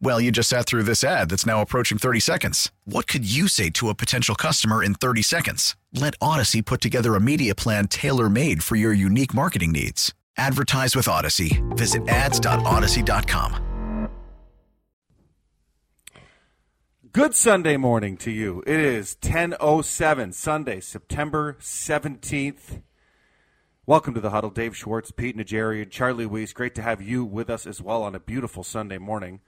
Well, you just sat through this ad that's now approaching 30 seconds. What could you say to a potential customer in 30 seconds? Let Audacy put together a media plan tailor made for your unique marketing needs. Advertise with Audacy. Visit ads.audacy.com. Good Sunday morning to you. It is 10:07 Sunday, September 17th. Welcome to the huddle. Dave Schwartz, Pete Najarian, and Charlie Weiss. Great to have you with us as well on a beautiful Sunday morning.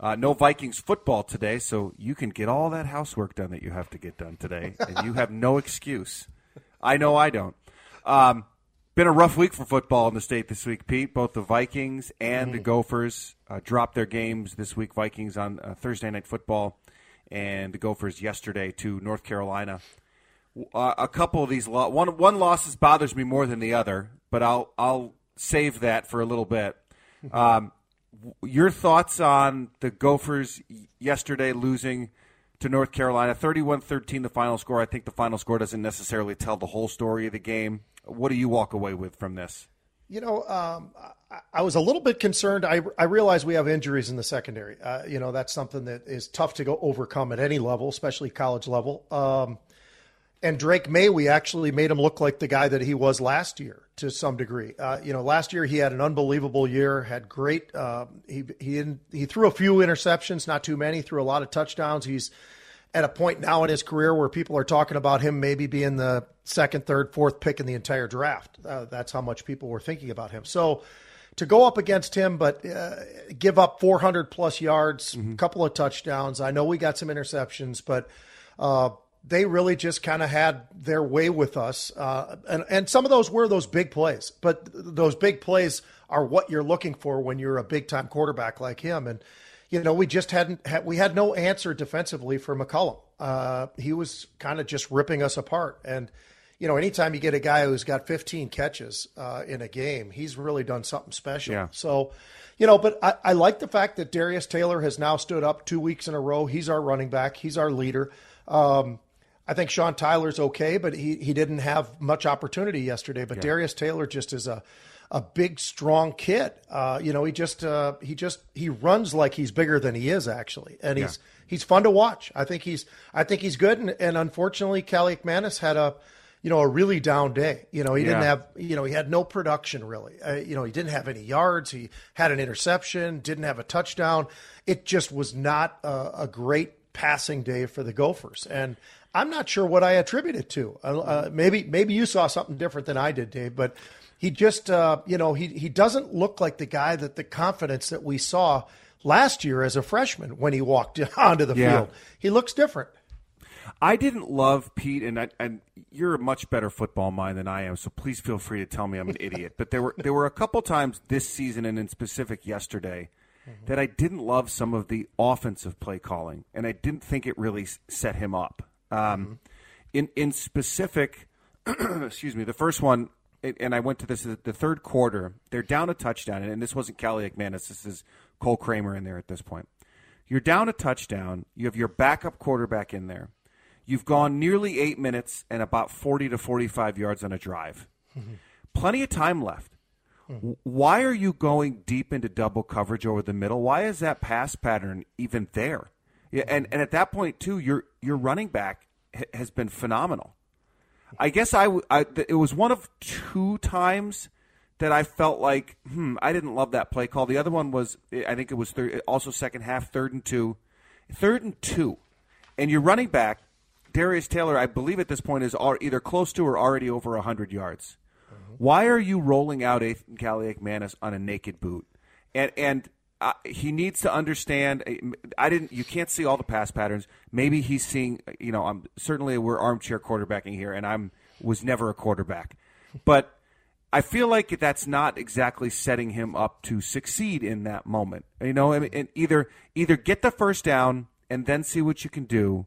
Uh, no Vikings football today, so you can get all that housework done that you have to get done today, and you have no excuse. I know I don't. Um, been a rough week for football in the state this week, Pete. Both the Vikings and the Gophers uh, dropped their games this week. Vikings on uh, Thursday night football, and the Gophers yesterday to North Carolina. Uh, a couple of these lo- one one losses bothers me more than the other, but I'll I'll save that for a little bit. Um, your thoughts on the Gophers yesterday losing to North Carolina 31-13 the final score. I think the final score doesn't necessarily tell the whole story of the game. What do you walk away with from this? You know, um, I, I, was a little bit concerned. I, I realize we have injuries in the secondary. Uh, you know, that's something that is tough to go overcome at any level, especially college level. Um, and Drake Maye, we actually made him look like the guy that he was last year to some degree. Uh, you know, last year he had an unbelievable year, had great. Uh, he he he threw a few interceptions, not too many. Threw a lot of touchdowns. He's at a point now in his career where people are talking about him maybe being the second, third, fourth pick in the entire draft. Uh, that's how much people were thinking about him. So to go up against him, but uh, give up 400 plus yards, a mm-hmm. couple of touchdowns. I know we got some interceptions, but uh, they really just kind of had their way with us. Uh, and, and some of those were those big plays, but those big plays are what you're looking for when you're a big time quarterback like him. And, you know, we just hadn't, had, we had no answer defensively for McCollum. Uh, he was kind of just ripping us apart. And, you know, anytime you get a guy who's got 15 catches uh, in a game, he's really done something special. Yeah. So, you know, but I, I like the fact that Darius Taylor has now stood up two weeks in a row. He's our running back. He's our leader. Um, I think Sean Tyler's okay, but he, he didn't have much opportunity yesterday. But yeah. Darius Taylor just is a a big, strong kid. Uh, you know, he just uh, he just he runs like he's bigger than he is actually, and he's yeah. he's fun to watch. I think he's I think he's good. And, and unfortunately, Kaliakmanis had a you know a really down day. You know, he yeah. didn't have you know he had no production really. Uh, you know, he didn't have any yards. He had an interception. Didn't have a touchdown. It just was not a, a great passing day for the Gophers. And I'm not sure what I attribute it to. Uh, uh, maybe maybe you saw something different than I did, Dave. But he just uh, you know he he doesn't look like the guy that the confidence that we saw last year as a freshman when he walked onto the yeah. field. He looks different. I didn't love Pete, and I, and you're a much better football mind than I am. So please feel free to tell me I'm an idiot. But there were there were a couple times this season, and in specific yesterday, mm-hmm. that I didn't love some of the offensive play calling, and I didn't think it really set him up. Um, mm-hmm. In in specific, excuse me, the first one, and I went to this the third quarter. They're down a touchdown, and this wasn't Kaliakmanis. This is Cole Kramer in there at this point. You're down a touchdown. You have your backup quarterback in there. You've gone nearly eight minutes and about 40 to 45 yards on a drive. Mm-hmm. Plenty of time left. Mm-hmm. Why are you going deep into double coverage over the middle? Why is that pass pattern even there? Yeah, and, and at that point too, your your running back has been phenomenal. I guess I, I it was one of two times that I felt like hmm I didn't love that play call. The other one was I think it was third, also second half third and two, third and two, and your running back Darius Taylor I believe at this point is either close to or already over hundred yards. Why are you rolling out Ethan Kaliakmanis on a naked boot? And and uh, he needs to understand. I didn't. You can't see all the pass patterns. Maybe he's seeing. You know, I'm certainly we're armchair quarterbacking here, and I'm was never a quarterback, but I feel like that's not exactly setting him up to succeed in that moment. You know, I mean, either either get the first down and then see what you can do,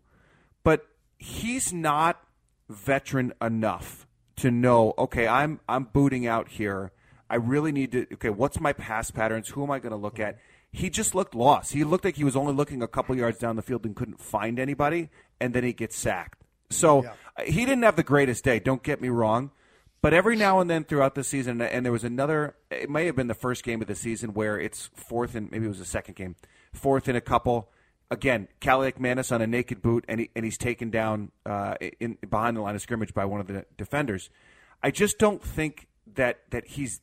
but he's not veteran enough to know. Okay, I'm I'm booting out here I really need to. Okay, what's my pass patterns? Who am I going to look at? He just looked lost. He looked like he was only looking a couple yards down the field and couldn't find anybody, and then he gets sacked. So yeah. Uh, he didn't have the greatest day. Don't get me wrong, but every now and then throughout the season, and there was another. It may have been the first game of the season where it's fourth and maybe it was the second game, fourth and a couple. Again, Kaliakmanis on a naked boot, and, he, and he's taken down uh, in behind the line of scrimmage by one of the defenders. I just don't think that that he's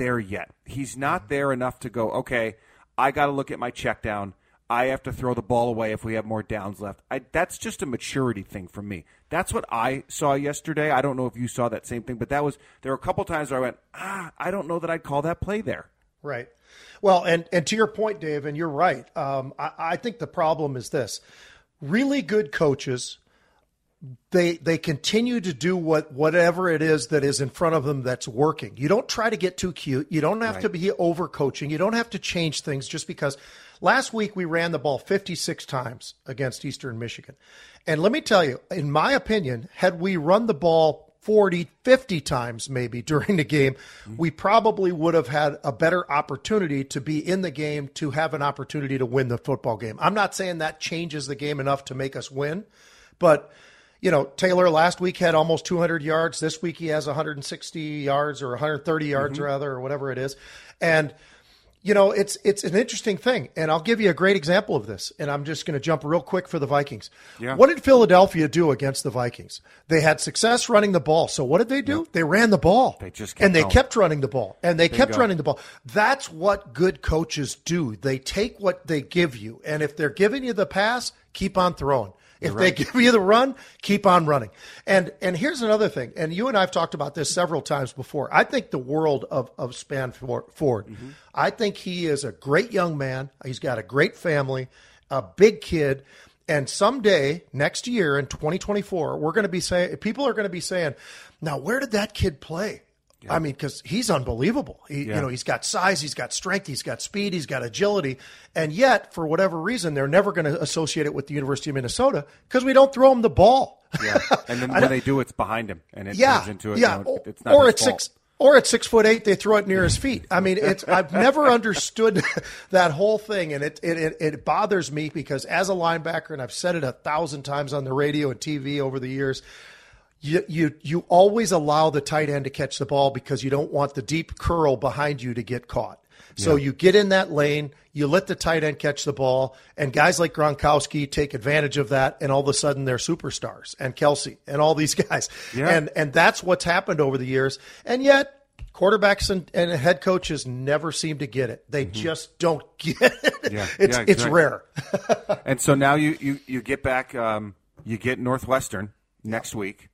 there yet. He's not there enough to go, okay, I got to look at my check down. I have to throw the ball away if we have more downs left. I, that's just a maturity thing for me. That's what I saw yesterday. I don't know if you saw that same thing, but that was there were a couple times where I went, ah, I don't know that I'd call that play there. Right. Well, and and to your point, Dave, and you're right. Um, I, I think the problem is this: really good coaches they they continue to do what whatever it is that is in front of them that's working. You don't try to get too cute. You don't have right. to be over coaching. You don't have to change things just because last week we ran the ball 56 times against Eastern Michigan. And let me tell you, in my opinion, had we run the ball 40, 50 times maybe during the game, mm-hmm. we probably would have had a better opportunity to be in the game to have an opportunity to win the football game. I'm not saying that changes the game enough to make us win, but you know, Taylor last week had almost 200 yards. This week he has 160 yards or 130 yards mm-hmm. rather, or whatever it is. And you know, it's it's an interesting thing, and I'll give you a great example of this. And I'm just going to jump real quick for the Vikings. Yeah. What did Philadelphia do against the Vikings? They had success running the ball. So what did they do? Yep. They ran the ball. They just and they going. kept running the ball, and they kept running the ball. That's what good coaches do. They take what they give you, and if they're giving you the pass, keep on throwing. If right. they give you the run, keep on running. And and here's another thing, and you and I've talked about this several times before. I think the world of of Spann-Ford. Mm-hmm. I think he is a great young man. He's got a great family, a big kid. And someday, next year in 2024, we're going to be saying, people are going to be saying, now, where did that kid play? Yeah. I mean, because he's unbelievable. He, yeah. You know, he's got size, he's got strength, he's got speed, he's got agility, and yet, for whatever reason, they're never going to associate it with the University of Minnesota because we don't throw him the ball. Yeah, and then when they do, it's behind him, and it yeah, turns into it. Yeah, you know, it's not or it's six. Or at six foot eight, they throw it near his feet. I mean, it's I've never understood that whole thing, and it, it it bothers me because as a linebacker, and I've said it a thousand times on the radio and TV over the years, you, you you always allow the tight end to catch the ball because you don't want the deep curl behind you to get caught. So yeah. you get in that lane, you let the tight end catch the ball, and guys like Gronkowski take advantage of that, and all of a sudden they're superstars, and Kelce and all these guys, yeah. and and that's what's happened over the years, and yet. Quarterbacks and, and head coaches never seem to get it. They mm-hmm. just don't get it. Yeah, it's yeah, exactly. it's rare. and so now you you, you get back, um, you get Northwestern next week.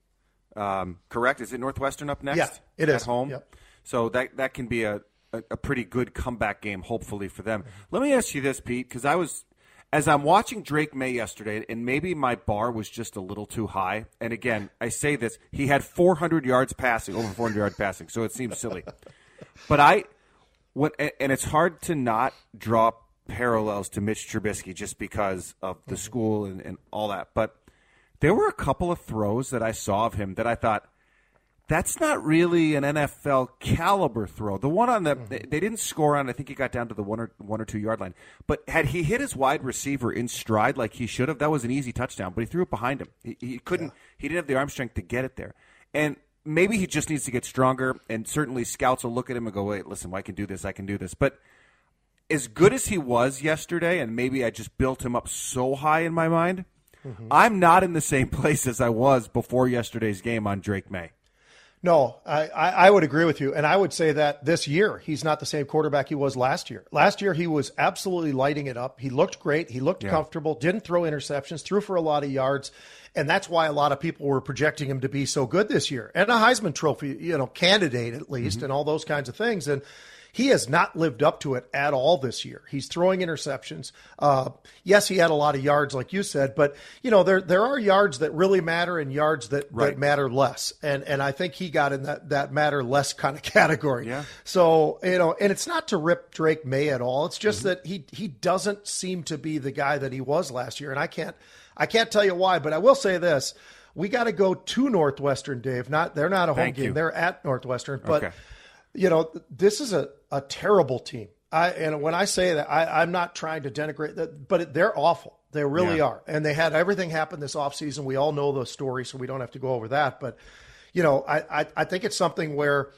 Um, correct? Is it Northwestern up next? Yeah, it is at home. Yep. So that that can be a, a, a, pretty good comeback game, hopefully for them. Let me ask you this, Pete, because I was as I'm watching Drake Maye yesterday, and maybe my bar was just a little too high. And again, I say this: he had 400 yards passing, over 400 yards passing, so it seems silly. But I, what, and it's hard to not draw parallels to Mitch Trubisky just because of the school and, and all that, but there were a couple of throws that I saw of him that I thought that's not really an NFL caliber throw. The one on the mm-hmm. they didn't score on. I think he got down to the one or one or two yard line. But had he hit his wide receiver in stride like he should have, that was an easy touchdown. But he threw it behind him. He, he couldn't. Yeah. He didn't have the arm strength to get it there. And maybe he just needs to get stronger. And certainly scouts will look at him and go, "Wait, listen, I can do this. I can do this." But as good as he was yesterday, and maybe I just built him up so high in my mind Mm-hmm. I'm not in the same place as I was before yesterday's game on Drake Maye. No, I, I, would agree with you. And I would say that this year, he's not the same quarterback he was last year. Last year, he was absolutely lighting it up. He looked great. He looked yeah. comfortable, didn't throw interceptions, threw for a lot of yards. And that's why a lot of people were projecting him to be so good this year and a Heisman Trophy, you know, candidate at least, mm-hmm. and all those kinds of things. And he has not lived up to it at all this year. He's throwing interceptions. Uh, yes, he had a lot of yards, like you said, but you know there there are yards that really matter and yards that, right. that matter less. And and I think he got in that that matter less kind of category. Yeah. So you know, and it's not to rip Drake Maye at all. It's just mm-hmm. that he he doesn't seem to be the guy that he was last year, and I can't I can't tell you why, but I will say this. We got to go to Northwestern, Dave. Not they're not a home Thank game. You. They're at Northwestern, but okay. You know this is a a terrible team. I, and when I say that, I, am not trying to denigrate that, but they're awful. They really yeah. are. And they had everything happen this offseason. We all know the story, so we don't have to go over that. But, you know, I, I, I think it's something where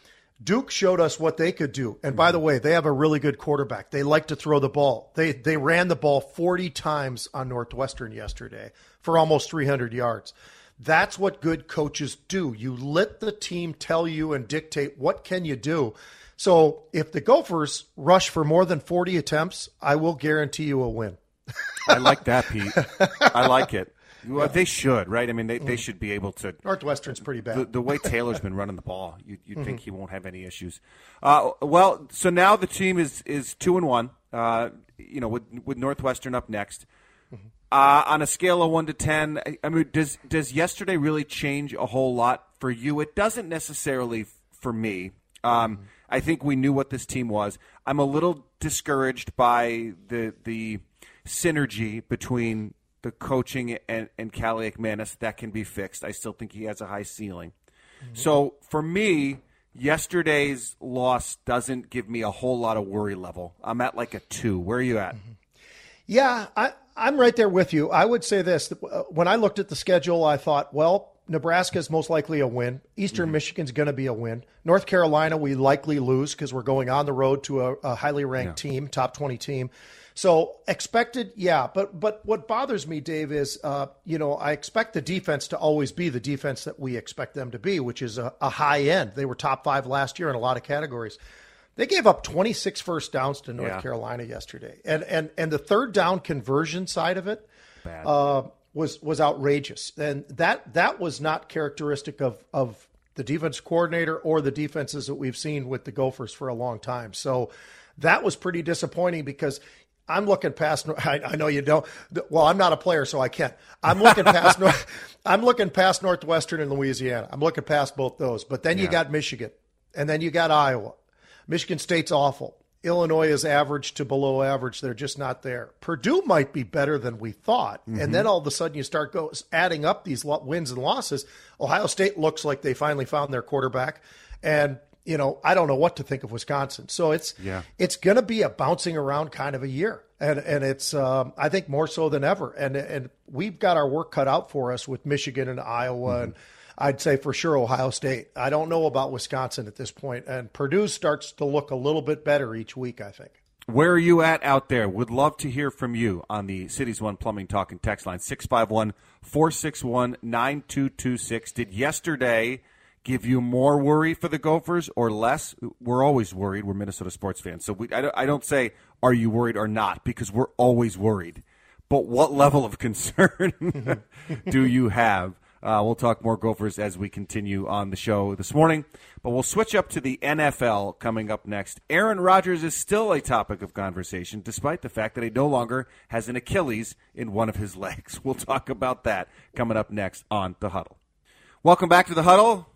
Duke showed us what they could do. And by mm-hmm. the way, they have a really good quarterback. They like to throw the ball. They, they ran the ball 40 times on Northwestern yesterday for almost 300 yards. That's what good coaches do. You let the team tell you and dictate what can you do. So if the Gophers rush for more than 40 attempts, I will guarantee you a win. I like that, Pete. I like it. Well, yeah. they should, right? I mean, they, they mm. should be able to. Northwestern's pretty bad. The, the way Taylor's been running the ball, you, would mm-hmm. think he won't have any issues. Uh, well, so now the team is is two and one. Uh, you know, with with Northwestern up next. Uh, on a scale of one to ten, I, I mean, does does yesterday really change a whole lot for you? It doesn't necessarily for me. Um, mm-hmm I think we knew what this team was. I'm a little discouraged by the the synergy between the coaching and, and Kaliakmanis. That can be fixed. I still think he has a high ceiling. Mm-hmm. So for me, yesterday's loss doesn't give me a whole lot of worry level. I'm at like a two. Where are you at? Mm-hmm. Yeah, I, I'm right there with you. I would say this: when I looked at the schedule, I thought, well, Nebraska is most likely a win. Eastern mm-hmm. Michigan's going to be a win. North Carolina, we likely lose because we're going on the road to a, a highly ranked yeah. team, top 20 team. So expected, yeah. But but what bothers me, Dave, is uh, you know I expect the defense to always be the defense that we expect them to be, which is a, a high end. They were top five last year in a lot of categories. They gave up 26 first downs to North yeah. Carolina yesterday, and and and the third down conversion side of it. Uh, was was outrageous, and that that was not characteristic of of the defense coordinator or the defenses that we've seen with the Gophers for a long time. So that was pretty disappointing because I'm looking past. I, I, know you don't. Well, I'm not a player, so I can't. I'm looking past. I'm looking past Northwestern and Louisiana. I'm looking past both those. But then yeah. you got Michigan, and then you got Iowa. Michigan State's awful. Illinois is average to below average. They're just not there. Purdue might be better than we thought. Mm-hmm. And then all of a sudden you start go, adding up these wins and losses. Ohio State looks like they finally found their quarterback. And, you know, I don't know what to think of Wisconsin. So it's, yeah. it's going to be a bouncing around kind of a year. And, and it's, um, I think more so than ever. And, and we've got our work cut out for us with Michigan and Iowa mm-hmm. and, I'd say for sure Ohio State. I don't know about Wisconsin at this point, and Purdue starts to look a little bit better each week. I think. Where are you at out there? Would love to hear from you on the Cities One Plumbing Talk and Text line 651 461 9226. Did yesterday give you more worry for the Gophers or less? We're always worried. We're Minnesota sports fans. So we, I, I don't say, are you worried or not? Because we're always worried. But what level of concern do you have? Uh, we'll talk more Gophers as we continue on the show this morning. But we'll switch up to the NFL coming up next. Aaron Rodgers is still a topic of conversation, despite the fact that he no longer has an Achilles in one of his legs. We'll talk about that coming up next on The Huddle. Welcome back to The Huddle.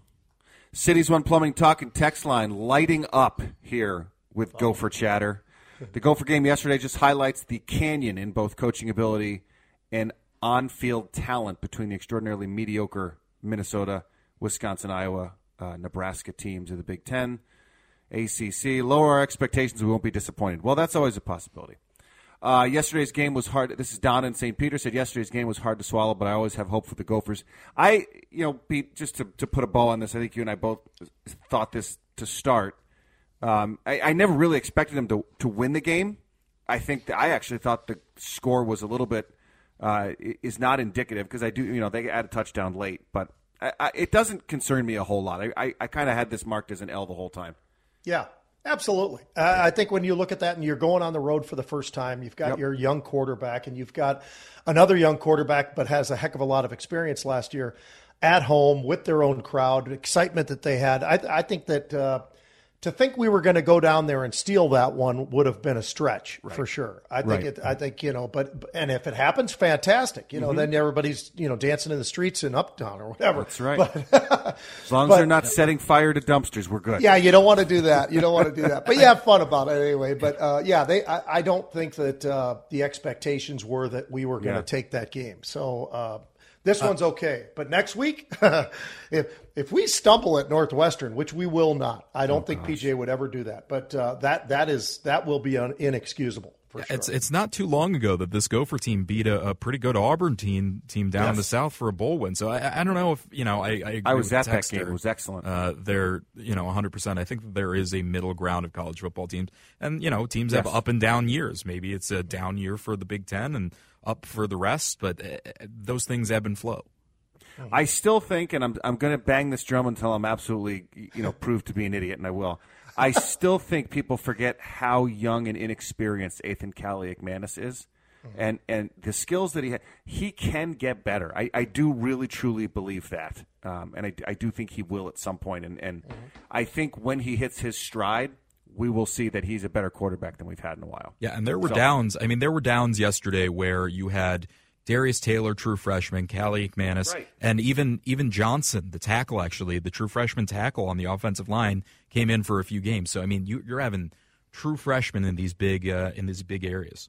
Cities One Plumbing Talk and Text Line lighting up here with Gopher Chatter. The Gopher game yesterday just highlights the canyon in both coaching ability and on field talent between the extraordinarily mediocre Minnesota, Wisconsin, Iowa, uh, Nebraska teams of the Big Ten, ACC. Lower our expectations, we won't be disappointed. Well, that's always a possibility. Uh, yesterday's game was hard. This is Don in St. Peter said yesterday's game was hard to swallow, but I always have hope for the Gophers. I, you know, Pete, just to, to put a bow on this, I think you and I both thought this to start. Um, I, I, never really expected them to, to win the game. I think I actually thought the score was a little bit uh, is not indicative because I do, you know, they add a touchdown late, but I, I, it doesn't concern me a whole lot. I, I, kind of had this marked as an L the whole time. Yeah, Absolutely. Uh, I think when you look at that and you're going on the road for the first time, you've got yep. your young quarterback and you've got another young quarterback, but has a heck of a lot of experience last year at home with their own crowd, excitement that they had. I, I think that uh, to think we were going to go down there and steal that one would have been a stretch right. for sure. I think right. it. I think you know, but and if it happens, fantastic. You know, mm-hmm. then everybody's you know dancing in the streets in Uptown or whatever. That's right. But, as long but, as they're not setting fire to dumpsters, we're good. Yeah, you don't want to do that. You don't want to do that. But you have fun about it anyway. But uh, yeah, they. I, I, don't think that uh, the expectations were that we were going to yeah. take that game. So uh, this uh, one's okay, but next week, if if we stumble at Northwestern, which we will not, I don't oh, think gosh. PJ would ever do that. But uh, that that is that will be un- inexcusable. Sure. It's it's not too long ago that this Gopher team beat a, a pretty good Auburn team team down yes. in the South for a bowl win. So I, I don't know if you know I I, I was at that game. It was excellent. Uh, they're you know 100. percent I think there is a middle ground of college football teams, and you know teams yes. have up and down years. Maybe it's a down year for the Big Ten, and up for the rest, but uh, those things ebb and flow. I still think, and I'm I'm going to bang this drum until I'm absolutely you know proved to be an idiot, and I will. I still think people forget how young and inexperienced Ethan Kaliakmanis is, mm-hmm. and and the skills that he had. He can get better. I, I do really truly believe that, um, and I, I do think he will at some point. And and mm-hmm. I think when he hits his stride, we will see that he's a better quarterback than we've had in a while. Yeah, and there were so, downs. I mean, there were downs yesterday where you had Darius Taylor, true freshman, Kaliakmanis, right. and even even Johnson, the tackle, actually, the true freshman tackle on the offensive line, came in for a few games. So I mean, you, are having true freshmen in these big uh, in these big areas.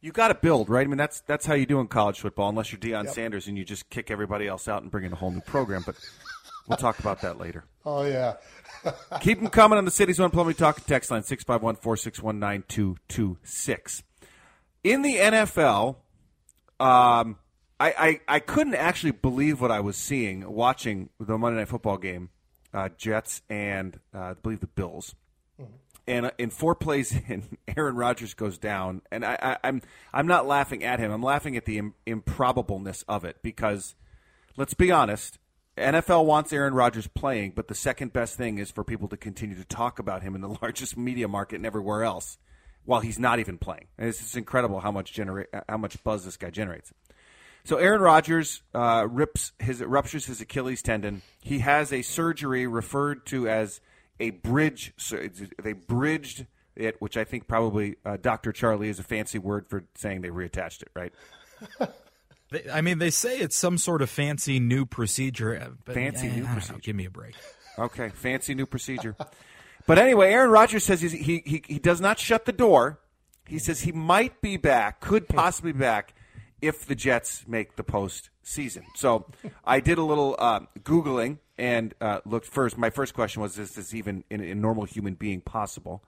You got to build, right? I mean, that's that's how you do in college football, unless you're Deion yep. Sanders and you just kick everybody else out and bring in a whole new program. But we'll talk about that later. Oh yeah. Keep them coming on the City's One Plumbing Talk text line 651 461 9226. In the NFL, um, I, I, I, couldn't actually believe what I was seeing watching the Monday Night Football game, uh, Jets and uh, I believe the Bills. Mm-hmm. And uh, in four plays in, Aaron Rodgers goes down, and I, am I'm, I'm not laughing at him. I'm laughing at the Im- improbableness of it because, let's be honest, NFL wants Aaron Rodgers playing, but the second best thing is for people to continue to talk about him in the largest media market and everywhere else while he's not even playing. And it's just incredible how much generate how much buzz this guy generates. So Aaron Rodgers uh, rips his ruptures his Achilles tendon. He has a surgery referred to as a bridge. They bridged it, which I think probably uh, Doctor Charlie is a fancy word for saying they reattached it, right? I mean, they say it's some sort of fancy new procedure. Uh, fancy new procedure. Know, give me a break. Okay, fancy new procedure. but anyway, Aaron Rodgers says he, he he does not shut the door. He says he might be back, could possibly be back if the Jets make the postseason. So I did a little uh, googling and uh, looked first. My first question was: Is this even in a normal human being possible?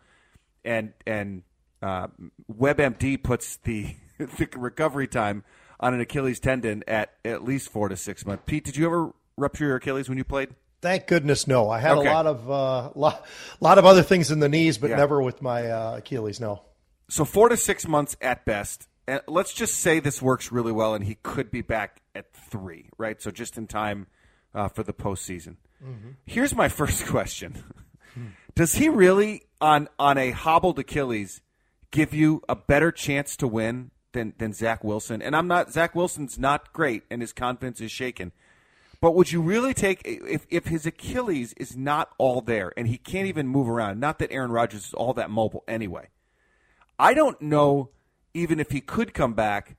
And and uh, WebMD puts the the recovery time on an Achilles tendon at at least four to six months. Pete, did you ever rupture your Achilles when you played? Thank goodness, no. I had okay. a lot of uh, lot, lot of other things in the knees, but yeah. never with my uh, Achilles. No. So four to six months at best. And let's just say this works really well, and he could be back at three, right? So just in time uh, for the postseason. Mm-hmm. Here's my first question: Does he really, on on a hobbled Achilles, give you a better chance to win than than Zach Wilson. And I'm not Zach Wilson's not great, and his confidence is shaken. But would you really take if if his Achilles is not all there and he can't even move around? Not that Aaron Rodgers is all that mobile anyway. I don't know even if he could come back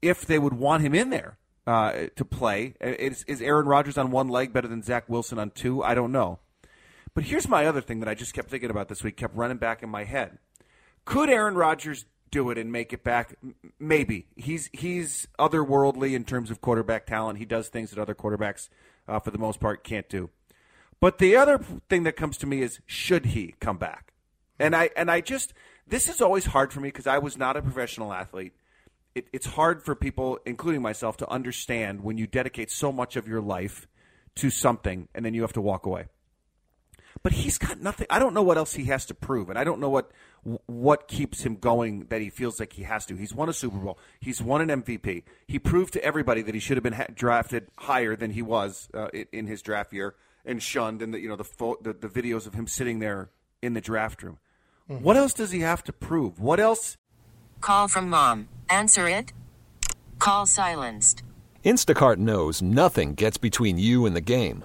if they would want him in there uh, to play. Is, is Aaron Rodgers on one leg better than Zach Wilson on two? I don't know. But here's my other thing that I just kept thinking about this week, kept running back in my head. Could Aaron Rodgers do it and make it back. Maybe he's he's otherworldly in terms of quarterback talent. He does things that other quarterbacks, uh, for the most part, can't do. But the other thing that comes to me is should he come back? And I and I just this is always hard for me because I was not a professional athlete. It, it's hard for people, including myself, to understand when you dedicate so much of your life to something and then you have to walk away. But he's got nothing. I don't know what else he has to prove, and I don't know what what keeps him going that he feels like he has to. He's won a Super Bowl. He's won an MVP. He proved to everybody that he should have been ha- drafted higher than he was uh, in, in, his draft year and shunned. And the, you know the, fo- the, the videos of him sitting there in the draft room. Mm-hmm. What else does he have to prove? What else? Call from mom. Answer it. Call silenced. Instacart knows nothing gets between you and the game.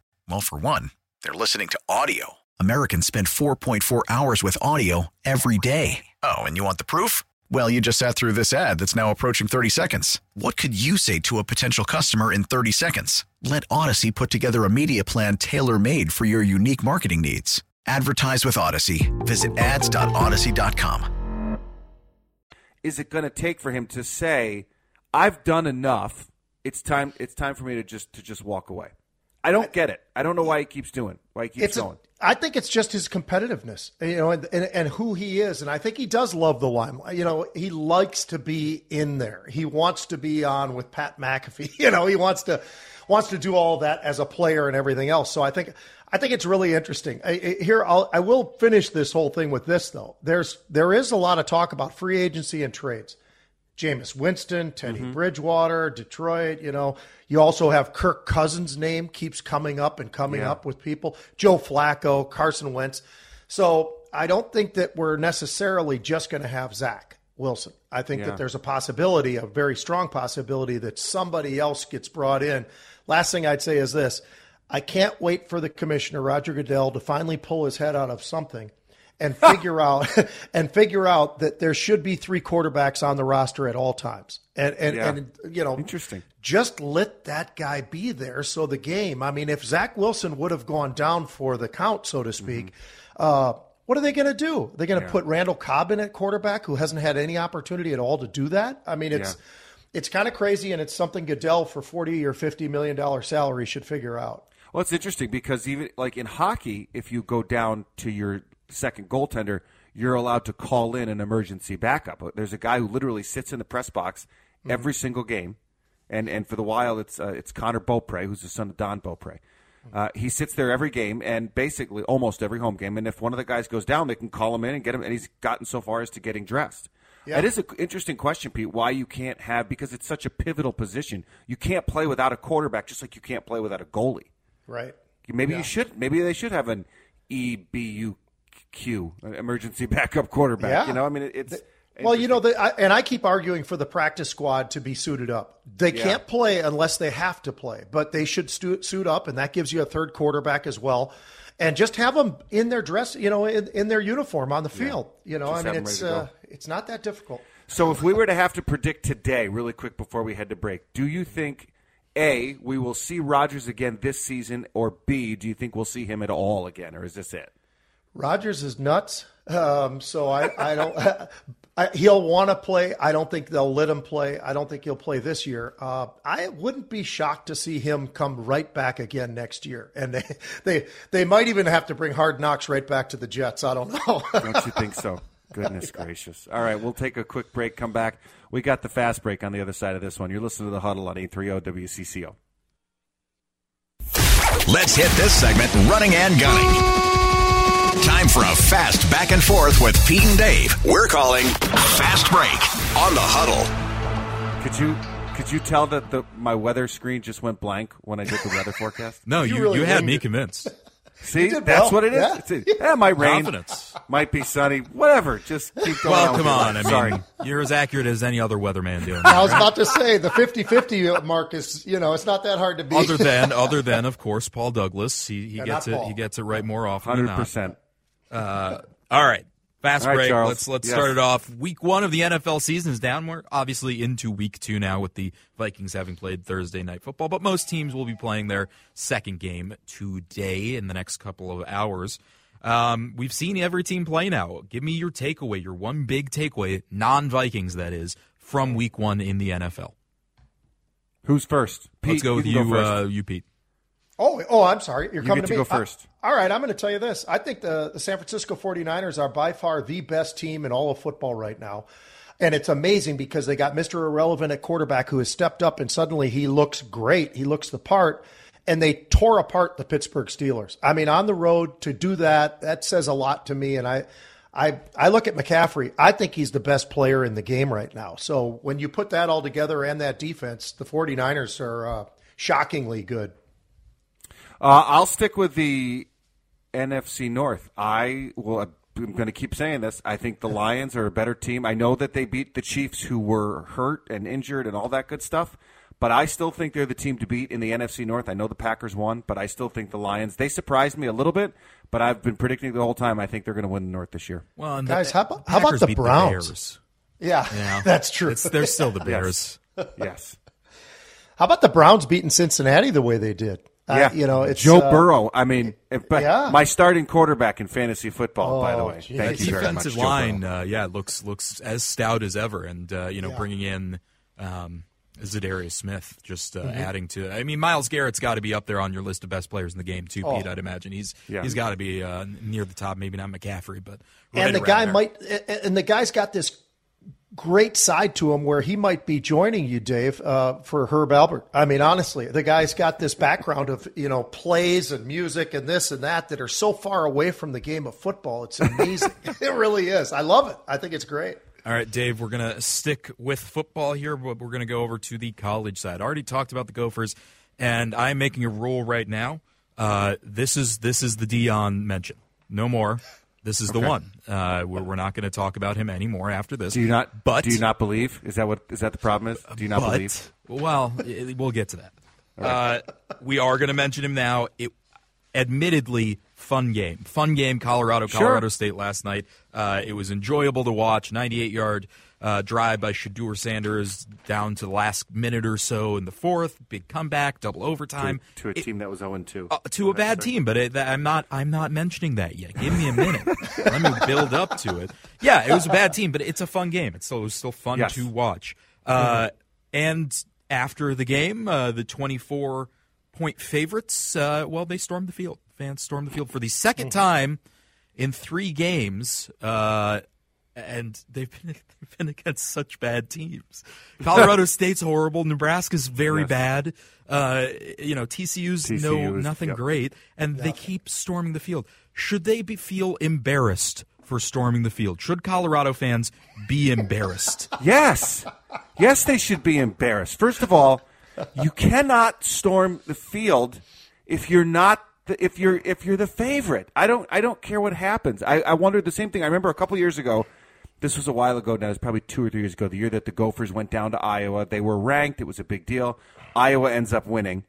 Well, for one, they're listening to audio. Americans spend 4.4 hours with audio every day. Oh, and you want the proof? Well, you just sat through this ad that's now approaching 30 seconds. What could you say to a potential customer in 30 seconds? Let Audacy put together a media plan tailor made for your unique marketing needs. Advertise with Audacy. Visit ads.audacy.com. Is it going to take for him to say, "I've done enough. It's time. It's time for me to just to just walk away." I don't get it. I don't know why he keeps doing. Why he keeps it's going. A, I think it's just his competitiveness, you know, and, and, and who he is, and I think he does love the limelight. You know, he likes to be in there. He wants to be on with Pat McAfee. You know, he wants to wants to do all that as a player and everything else. So I think I think it's really interesting. I, I, here, I'll, I will finish this whole thing with this though. There's there is a lot of talk about free agency and trades. Jameis Winston, Teddy mm-hmm. Bridgewater, Detroit. You know, you also have Kirk Cousins' name keeps coming up and coming yeah. up with people. Joe Flacco, Carson Wentz. So I don't think that we're necessarily just going to have Zach Wilson. I think yeah. that there's a possibility, a very strong possibility, that somebody else gets brought in. Last thing I'd say is this I can't wait for the commissioner, Roger Goodell, to finally pull his head out of something and figure out and figure out that there should be three quarterbacks on the roster at all times. And and, yeah. and you know interesting. Just let that guy be there so the game. I mean, if Zach Wilson would have gone down for the count, so to speak, mm-hmm. uh, what are they going to do? They're going to yeah. put Randall Cobb in at quarterback, who hasn't had any opportunity at all to do that. I mean, it's. Yeah it's kind of crazy, and it's something Goodell for forty or fifty million dollar salary should figure out. Well, it's interesting because even like in hockey, if you go down to your second goaltender, you're allowed to call in an emergency backup. There's a guy who literally sits in the press box mm-hmm. every single game, and and for the while it's uh, it's Connor Beaupre, who's the son of Don Beaupre. Uh, he sits there every game and basically almost every home game. And if one of the guys goes down, they can call him in and get him. And he's gotten so far as to getting dressed. Yeah. It is an interesting question, Pete. Why you can't have because it's such a pivotal position. You can't play without a quarterback, just like you can't play without a goalie. Right. Maybe yeah. you should. Maybe they should have an EBUQ, emergency backup quarterback. Yeah. You know, I mean, it's. The, well, you know, the, I, and I keep arguing for the practice squad to be suited up. They yeah. can't play unless they have to play, but they should stu- suit up, and that gives you a third quarterback as well and just have them in their dress, you know, in, in their uniform on the field. Yeah. You know, just I mean, it's uh, it's not that difficult. So, if we were to have to predict today, really quick before we head to break, do you think a we will see Rodgers again this season, or B do you think we'll see him at all again, or is this it? Rodgers is nuts. Um, so I, I don't. I, he'll want to play. I don't think they'll let him play. I don't think he'll play this year. Uh, I wouldn't be shocked to see him come right back again next year. And they, they, they might even have to bring Hard Knocks right back to the Jets. I don't know. don't you think so? Goodness yeah. gracious. All right, we'll take a quick break, come back. We got the fast break on the other side of this one. You're listening to the huddle on 830 WCCO. Let's hit this segment running and gunning. Time for a fast back and forth with Pete and Dave. We're calling Fast Break on the Huddle. Could you could you tell that the my weather screen just went blank when I did the weather forecast? No, you you, really you had me convinced. See, that's well. what it is. Yeah, yeah might rain, Confidence. might be sunny, whatever. Just keep going. Well, come on. I mean, Sorry. you're as accurate as any other weatherman doing. I was right? about to say the 50-50 mark is, you know, it's not that hard to beat. Other than, other than, of course, Paul Douglas. He, he gets it. Paul. He gets it right more often. Hundred percent. Uh, all right. Fast all break. Right, let's let's yes. start it off. Week one of the NFL season is down. We're obviously into week two now with the Vikings having played Thursday night football, but most teams will be playing their second game today in the next couple of hours. Um, we've seen every team play now. Give me your takeaway, your one big takeaway, non Vikings that is, from week one in the NFL. Who's first? Pete, Let's go with you, you, uh, you Pete. Oh, oh, I'm sorry. You're You coming get to to me. go first. I- all right, I'm going to tell you this. I think the, the San Francisco 49ers are by far the best team in all of football right now. And it's amazing because they got Mr. Irrelevant at quarterback who has stepped up and suddenly he looks great. He looks the part. And they tore apart the Pittsburgh Steelers. I mean, on the road to do that, that says a lot to me. And I, I, I look at McCaffrey. I think he's the best player in the game right now. So when you put that all together and that defense, the 49ers are uh, shockingly good. Uh, I'll stick with the NFC North. I will. I'm going to keep saying this. I think the Lions are a better team. I know that they beat the Chiefs, who were hurt and injured and all that good stuff. But I still think they're the team to beat in the NFC North. I know the Packers won, but I still think the Lions. They surprised me a little bit, but I've been predicting the whole time. I think they're going to win the North this year. Well, and Guys, the, how about- how about the beat Browns? Bears. Yeah, Yeah, that's true. It's, they're still the Bears. Yes. How about the Browns beating Cincinnati the way they did? Uh, Yeah, you know, it's Joe uh, Burrow. I mean, if, but Yeah. my starting quarterback in fantasy football. by the Oh, way, geez. thank you very much. defensive Joe line, uh, yeah, looks looks as stout as ever, and uh, you know, Yeah. bringing in um, Za'Darius Smith, just uh, Mm-hmm. adding to. I mean, Myles Garrett's got to be up there on your list of best players in the game too, Oh. Pete. I'd imagine he's Yeah. he's got to be uh, near the top. Maybe not McCaffrey, but right and the guy there. might, and the guy's got this great side to him where he might be joining you, Dave, uh, for Herb Alpert. I mean, honestly, the guy's got this background of you know plays and music and this and that that are so far away from the game of football. It's amazing. it really is. I love it. I think it's great. All right, Dave, we're going to stick with football here, but we're going to go over to the college side. I already talked about the Gophers, and I'm making a rule right now. Uh, this is this is the Deion mention. No more. This is the one. Uh, we're, we're not going to talk about him anymore after this. Do you not? But do you not believe? Is that what? Is that the problem? Is do you not but, believe? Well, i- we'll get to that. Uh, we are going to mention him now. It, admittedly, fun game. Fun game, Colorado, Sure. Colorado State last night. Uh, it was enjoyable to watch. 98 yard uh, drive by Shedeur Sanders down to the last minute or so in the fourth. Big comeback, double overtime. to a It- team that was 0 2. uh, to a bad team, but it, I'm not. I'm not mentioning that yet. Give me a minute. Let me build up to it. Yeah, it was a bad team, but it's a fun game. It's still it was still fun Yes. to watch. Uh, and after the game, uh, the 24 point favorites, uh, well, they stormed the field. Fans stormed the field for the second time in three games. Uh, and they've been, they've been against such bad teams. Colorado State's horrible. Nebraska's very Yes. bad. Uh, you know, TCU's, no nothing yep. great, and they keep storming the field. Should they be feel embarrassed for storming the field? Should Colorado fans be embarrassed? Yes. Yes, they should be embarrassed. First of all, you cannot storm the field if you're not the, if you're if you're the favorite. I don't I don't care what happens. I, I wondered the same thing. I remember a couple years ago. This was a while ago now. It was probably two or three years ago. The year that the Gophers went down to Iowa, they were ranked. It was a big deal. Iowa ends up winning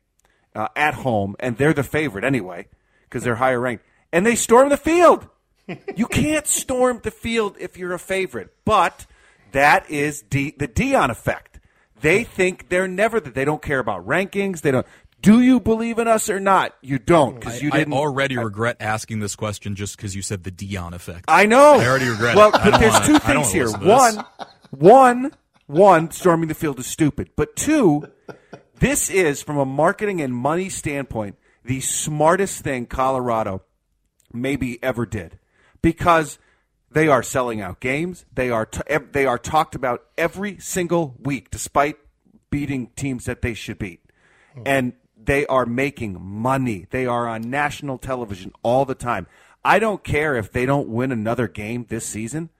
uh, at home, and they're the favorite anyway because they're higher ranked, and they storm the field. you can't storm the field if you're a favorite, but that is D, the Deion effect. They think they're never that they don't care about rankings. They don't. Do you believe in us or not? You don't because you I didn't. I already regret asking this question just because you said the Deion effect. I know. I already regret well, it. I but there's wanna- two things here. listen to this. One, one, one, storming the field is stupid. But two, this is from a marketing and money standpoint the smartest thing Colorado maybe ever did because they are selling out games. They are t- they are talked about every single week, despite beating teams that they should beat, hmm. and they are making money. They are on national television all the time. I don't care if they don't win another game this season.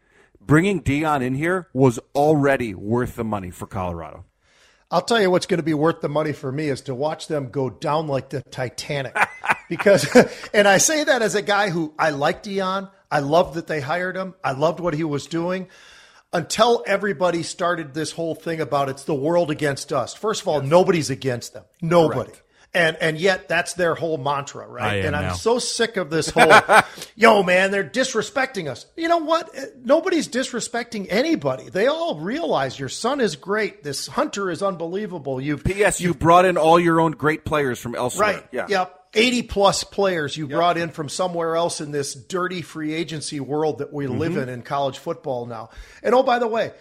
Bringing Deion in here was already worth the money for Colorado. I'll tell you what's going to be worth the money for me is to watch them go down like the Titanic. because, and I say that as a guy who I like Deion. I loved that they hired him. I loved what he was doing until everybody started this whole thing about it's the world against us. First of all, nobody's against them. Nobody. Correct. And and yet that's their whole mantra, right? And I'm now. so sick of this whole yo man, they're disrespecting us. You know what? Uh, Nobody's disrespecting anybody. They all realize your son is great. This hunter is unbelievable. You've P.S. You brought in all your own great players from elsewhere. Right. Yeah. Yep. 80 plus players you brought in from somewhere else in this dirty free agency world that we live Mm-hmm. in in college football now. And oh, by the way,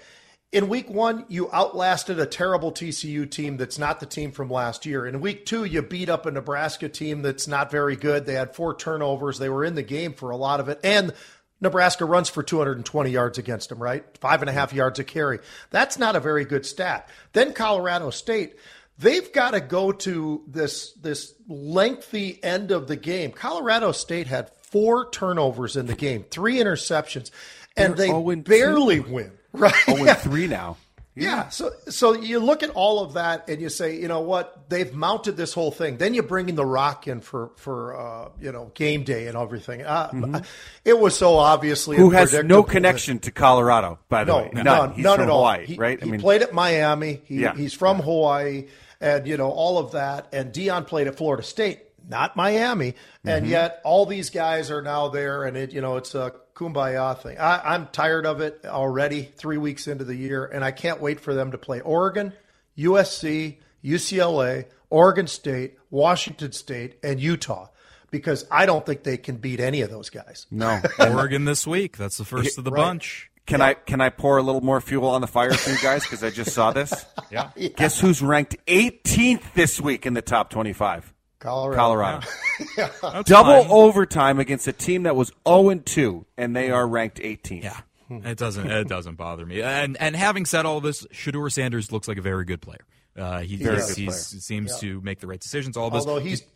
in week one, you outlasted a terrible TCU team that's not the team from last year. In week two, you beat up a Nebraska team that's not very good. They had four turnovers. They were in the game for a lot of it. And Nebraska runs for 220 yards against them, right? Five and a half yards a carry. That's not a very good stat. Then Colorado State, they've got to go to this this lengthy end of the game. Colorado State had four turnovers in the game, three interceptions, and They're they oh barely win. Right? Oh, and three now. Yeah. So so you look at all of that and you say, you know what, they've mounted this whole thing. Then you bring in the Rock in for for uh, you know game day and everything. Uh, It was so obviously Mm-hmm. Who has no connection to Colorado, by the no, way? none, None. He's none from at all. Hawaii, he, right? He played at Miami. He, Yeah. He's from Hawaii, and you know all of that. And Deion played at Florida State, not Miami. And Mm-hmm. yet all these guys are now there, and it you know it's a kumbaya thing. I, I'm tired of it already. Three weeks into the year, and I can't wait for them to play Oregon, USC, UCLA, Oregon State, Washington State, and Utah. Because I don't think they can beat any of those guys. no. Oregon this week. That's the first of the Right. bunch. Can I can I pour a little more fuel on the fire for you guys because I just saw this? Yeah. Guess who's ranked 18th this week in the top 25? Colorado. Colorado. That's Double fine. overtime against a team that was 0 and 2, and they are ranked 18th. Yeah. It doesn't. It doesn't bother me. And and having said all this, Shedeur Sanders looks like a very good player. Uh, he Very he's, good he's, seems to make the right decisions. All this. Although he's he's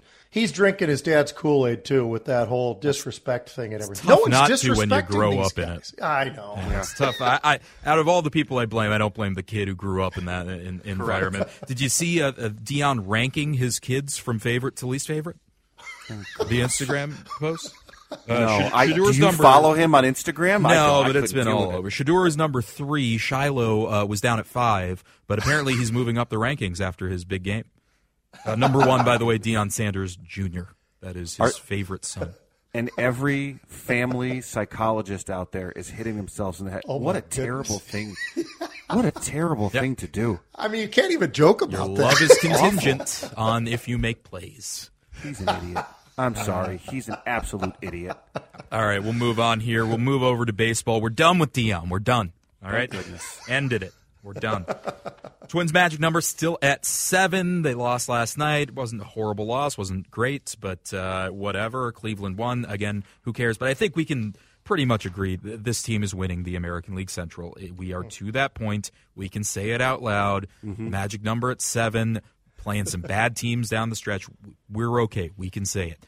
drinking his dad's Kool Aid too with that whole disrespect thing and everything. tough no one's not to disrespecting when you grow these up in guys. I know. It's tough. I, I, out of all the people I blame, I don't blame the kid who grew up in that in, environment. Did you see uh, uh, Deion ranking his kids from favorite to least favorite? The Instagram post. Uh, No, Shad- I, do you number- follow him on Instagram? No, don't- I but it's couldn't been all it. over. Shedeur is number three. Shiloh uh, was down at five, but apparently he's moving up the rankings after his big game. Uh, number one, by the way, Deion Sanders Jr. That is his Are- favorite son. And every family psychologist out there is hitting themselves in the head. Oh, what my a terrible thing! What a terrible thing to do. I mean, you can't even joke Your about love is contingent on if you make plays. He's an idiot. I'm sorry. He's an absolute idiot. All right, we'll move on here. We'll move over to baseball. We're done with Deion. We're done. All right, goodness. ended it. We're done. Twins magic number still at seven. They lost last night. It wasn't a horrible loss. wasn't great, but uh, whatever. Cleveland won again. Who cares? But I think we can pretty much agree that this team is winning the American League Central. We are to that point. We can say it out loud. Magic number at seven. Playing some bad teams down the stretch. We're okay. We can say it.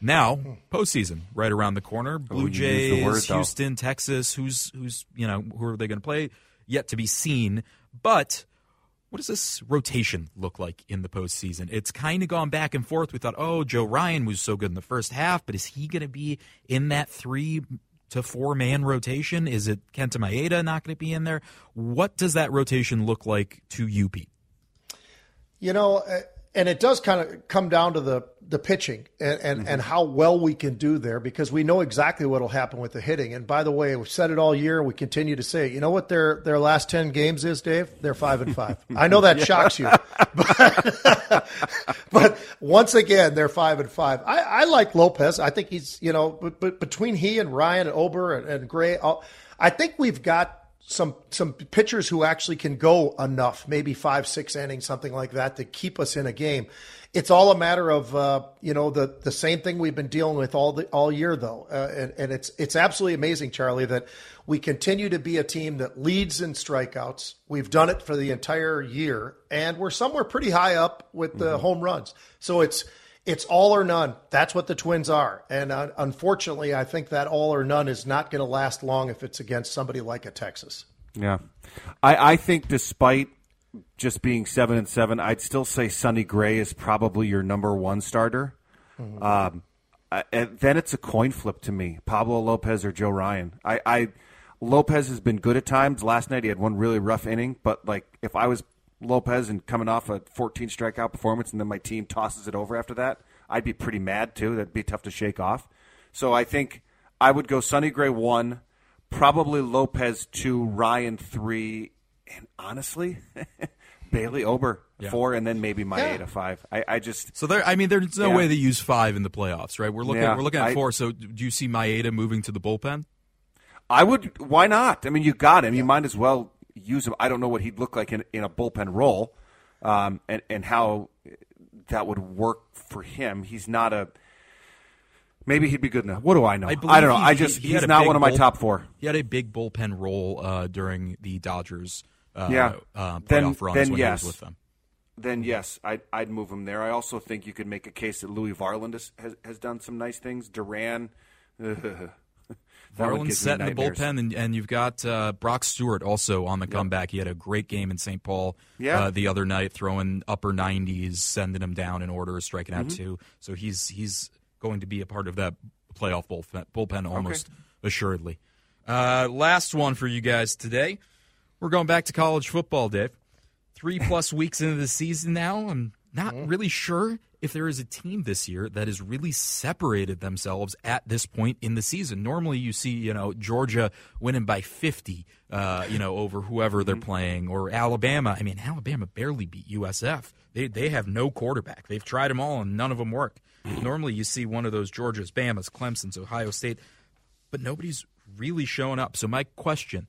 Now, postseason right around the corner. Blue you used the word, Jays. Houston, Texas. Who's who's you know who are they going to play? Yet to be seen. But what does this rotation look like in the postseason? It's kind of gone back and forth. We thought, oh, Joe Ryan was so good in the first half, but is he going to be in that three to four man rotation? Is it Kenta Maeda not going to be in there? What does that rotation look like to you, Pete? You know, uh, and it does kind of come down to the the pitching and and, mm-hmm. and how well we can do there because we know exactly what will happen with the hitting. And by the way, we've said it all year, we continue to say it. You know what their their last ten games is, Dave? They're five and five. I know that shocks you, but, but once again, they're five and five. I, I like Lopez. I think he's you know, but, but between he and Ryan and Ober and, and Gray, I'll- I think we've got some some pitchers who actually can go enough, maybe five, six innings, something like that, to keep us in a game. It's all a matter of uh, you know the the same thing we've been dealing with all the all year though, uh, and and it's it's absolutely amazing, Charlie, that we continue to be a team that leads in strikeouts. We've done it for the entire year, and we're somewhere pretty high up with the home runs. So it's it's all or none. That's what the Twins are. And uh, unfortunately, I think that all or none is not going to last long if it's against somebody like a Texas. Yeah, I, I think despite just being seven and seven, I'd still say Sonny Gray is probably your number one starter. Um, I, and then it's a coin flip to me: Pablo Lopez or Joe Ryan. I, I Lopez has been good at times. Last night he had one really rough inning, but like if I was Lopez and coming off a 14 strikeout performance, and then my team tosses it over after that, I'd be pretty mad too. That'd be tough to shake off. So I think I would go Sonny Gray one, probably Lopez two, Ryan three, and honestly, Bailey Ober four, and then maybe Maeda five. I, I just So there, I mean, there's no Yeah. way they use five in the playoffs, right? We're looking, Yeah, we're looking at I- four. So do you see Maeda moving to the bullpen? I would. Why not? I mean, you got him. You might as well use him. I don't know what he'd look like in, in a bullpen role, um, and and how that would work for him. He's not a. Maybe he'd be good enough. What do I know? I, I, don't know. he- I just he- he he's not one of my bull- top four. He had a big bullpen role uh, during the Dodgers uh, Yeah. uh, playoff Then- runs then when yes. he was with them. Then yes, I'd, I'd move him there. I also think you could make a case that Louie Varland has, has, has done some nice things. Duran, that one Varland's gives me set in the bullpen, and, and you've got uh, Brock Stewart also on the comeback. He had a great game in St. Paul Yeah. uh, the other night, throwing upper 90s, sending him down in order, striking Mm-hmm. out two. So he's he's going to be a part of that playoff bullpen, bullpen almost assuredly. Uh, last one for you guys today. We're going back to college football, Dave. Three plus weeks into the season now. I'm not really sure if there is a team this year that has really separated themselves at this point in the season. Normally, you see, you know, Georgia winning by 50, uh, you know, over whoever they're playing, or Alabama. I mean, Alabama barely beat USF. They they have no quarterback. They've tried them all, and none of them work. Normally, you see one of those Georgia's, Bama's, Clemson's, Ohio State, but nobody's really showing up. So my question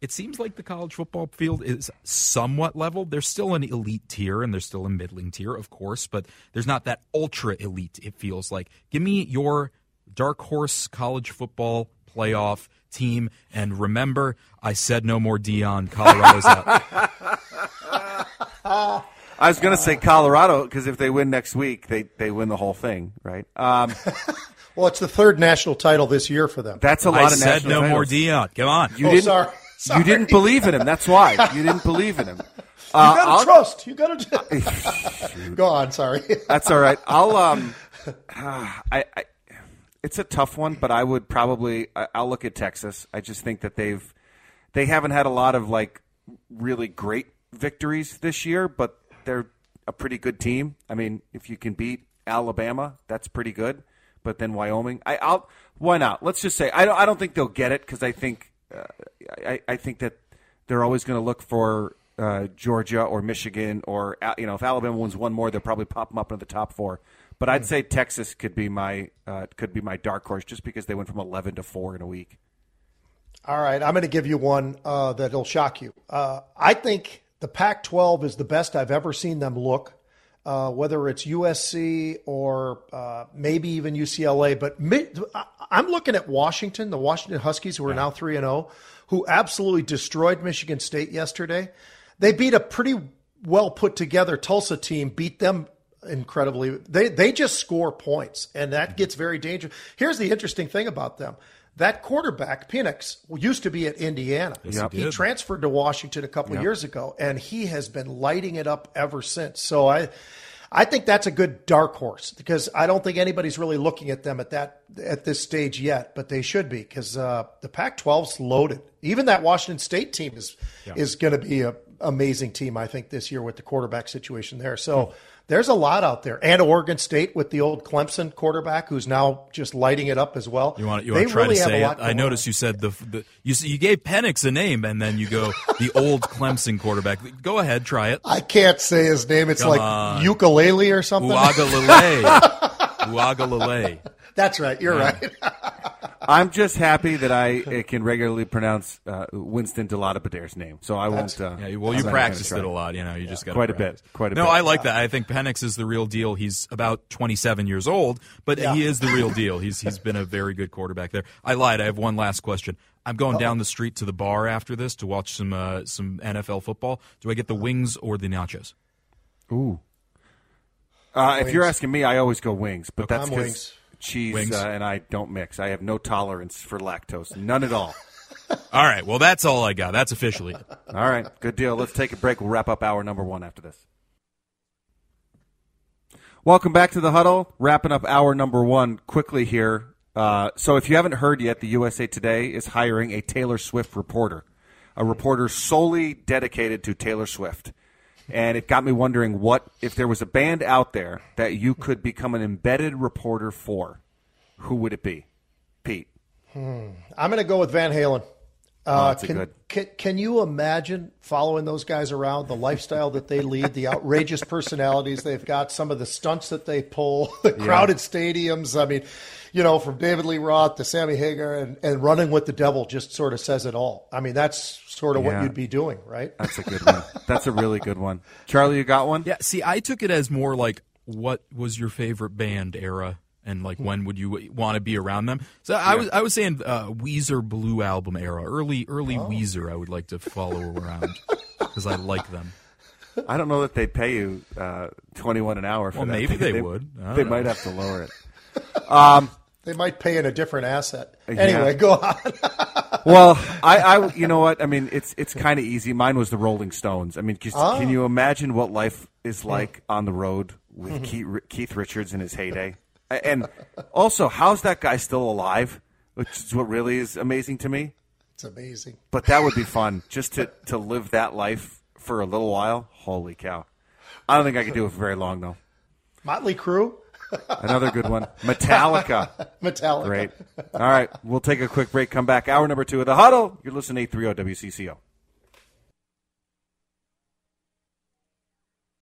it seems like the college football field is somewhat leveled. There's still an elite tier and there's still a middling tier, of course, but there's not that ultra elite, it feels like. Give me your dark horse college football playoff team. And remember, I said no more Deion. Colorado's out. I was going to say Colorado because if they win next week, they, they win the whole thing, right? Um, Well, it's the third national title this year for them. that's a lot I of said national no more. Deion. Come on. You Oh, didn't. sorry. Sorry. You didn't believe in him. That's why you didn't believe in him. you Uh, gotta I'll- trust. You gotta. Go on. Sorry. That's all right. I'll um, I, I it's a tough one, but I would probably I- I'll look at Texas. I just think that they've they haven't had a lot of like really great victories this year, but they're a pretty good team. I mean, if you can beat Alabama, that's pretty good. But then Wyoming, I, I'll why not? Let's just say I don't I don't think they'll get it because I think uh, I I think that they're always going to look for uh, Georgia or Michigan or you know if Alabama wins one more, they'll probably pop them up into the top four. But I'd say Texas could be my uh, could be my dark horse just because they went from eleven to four in a week. All right, I'm going to give you one uh, that'll shock you. Uh, I think the Pac-12 is the best I've ever seen them look, uh, whether it's USC or uh, maybe even UCLA. But mi- I'm looking at Washington, the Washington Huskies, who are now three and zero, who absolutely destroyed Michigan State yesterday. They beat a pretty well put together Tulsa team, beat them incredibly. They they just score points, and that gets very dangerous. Here's the interesting thing about them. That quarterback, Penix, used to be at Indiana. Yep. he He transferred to Washington a couple of years ago, and he has been lighting it up ever since. So I, I think that's a good dark horse because I don't think anybody's really looking at them at that at this stage yet, but they should be because uh, the Pac-12's loaded. Even that Washington State team is is going to be a amazing team, I think, this year with the quarterback situation there. So. There's a lot out there, and Oregon State with the old Clemson quarterback, who's now just lighting it up as well. You want you want to try really to say it? I noticed on. you said the, the you you gave Penix a name and then you go the old Clemson quarterback. Go ahead, try it. I can't say his name. It's Come like on. ukulele or something. Uagalele. Uagalele. That's right. You're right. I'm just happy that I uh, can regularly pronounce uh, Winston Delata name, so I won't. Uh, Yeah, well, I'm you practiced it a lot. You know, you just got Quite a bit. Quite a no, bit. No, I like that. I think Penix is the real deal. He's about 27 years old, but Yeah. he is the real deal. He's he's been a very good quarterback there. I lied. I have one last question. I'm going down the street to the bar after this to watch some uh, some NFL football. Do I get the wings or the nachos? Ooh. Uh, if you're asking me, I always go wings, but that's I'm because wings. Cheese. Uh, and I don't mix. I have no tolerance for lactose, none at all. All right. Well, that's all I got. That's officially it. All right, good deal. Let's take a break. We'll wrap up hour number one after this. Welcome back to the huddle. Wrapping up hour number one quickly here. Uh, so, if you haven't heard yet, the USA Today is hiring a Taylor Swift reporter, a reporter solely dedicated to Taylor Swift. And it got me wondering what if there was a band out there that you could become an embedded reporter for, who would it be? Pete. I'm going to go with Van Halen. Uh, that's a can, good. can can you imagine following those guys around, the lifestyle that they lead, the outrageous personalities they've got, some of the stunts that they pull, the crowded stadiums. I mean, you know, from David Lee Roth to Sammy Hagar and, and running with the devil just sort of says it all. I mean, that's sort of Yeah. what you'd be doing, right? That's a good one. That's a really good one. Charlie, you got one? Yeah, see, I took it as more like what was your favorite band era, and like when would you want to be around them? So I was I was saying uh, Weezer Blue album era, early early Weezer. I would like to follow around because I like them. I don't know that they'd pay you uh, twenty one an hour for Well, that. maybe they would. They know. might have to lower it. They might pay in a different asset. Yeah. Anyway, go on. Well, I, I, you know what? I mean, it's it's kind of easy. Mine was the Rolling Stones. I mean, just, ah. can you imagine what life is hmm. like on the road with hmm. Keith, Keith Richards in his heyday? And also, how's that guy still alive? Which is what really is amazing to me. It's amazing. But that would be fun, just to to live that life for a little while. Holy cow! I don't think I could do it for very long though. Motley Crue, Another good one, Metallica. Metallica. Great. All right, we'll take a quick break. Come back. Hour number two of the huddle. You're listening to 830 WCCO.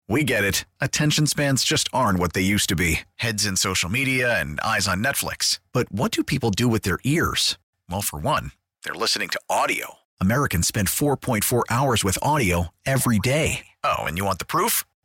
We get it. Attention spans just aren't what they used to be heads in social media and eyes on Netflix. But what do people do with their ears? Well, for one, they're listening to audio. Americans spend 4.4 hours with audio every day. Oh, and you want the proof?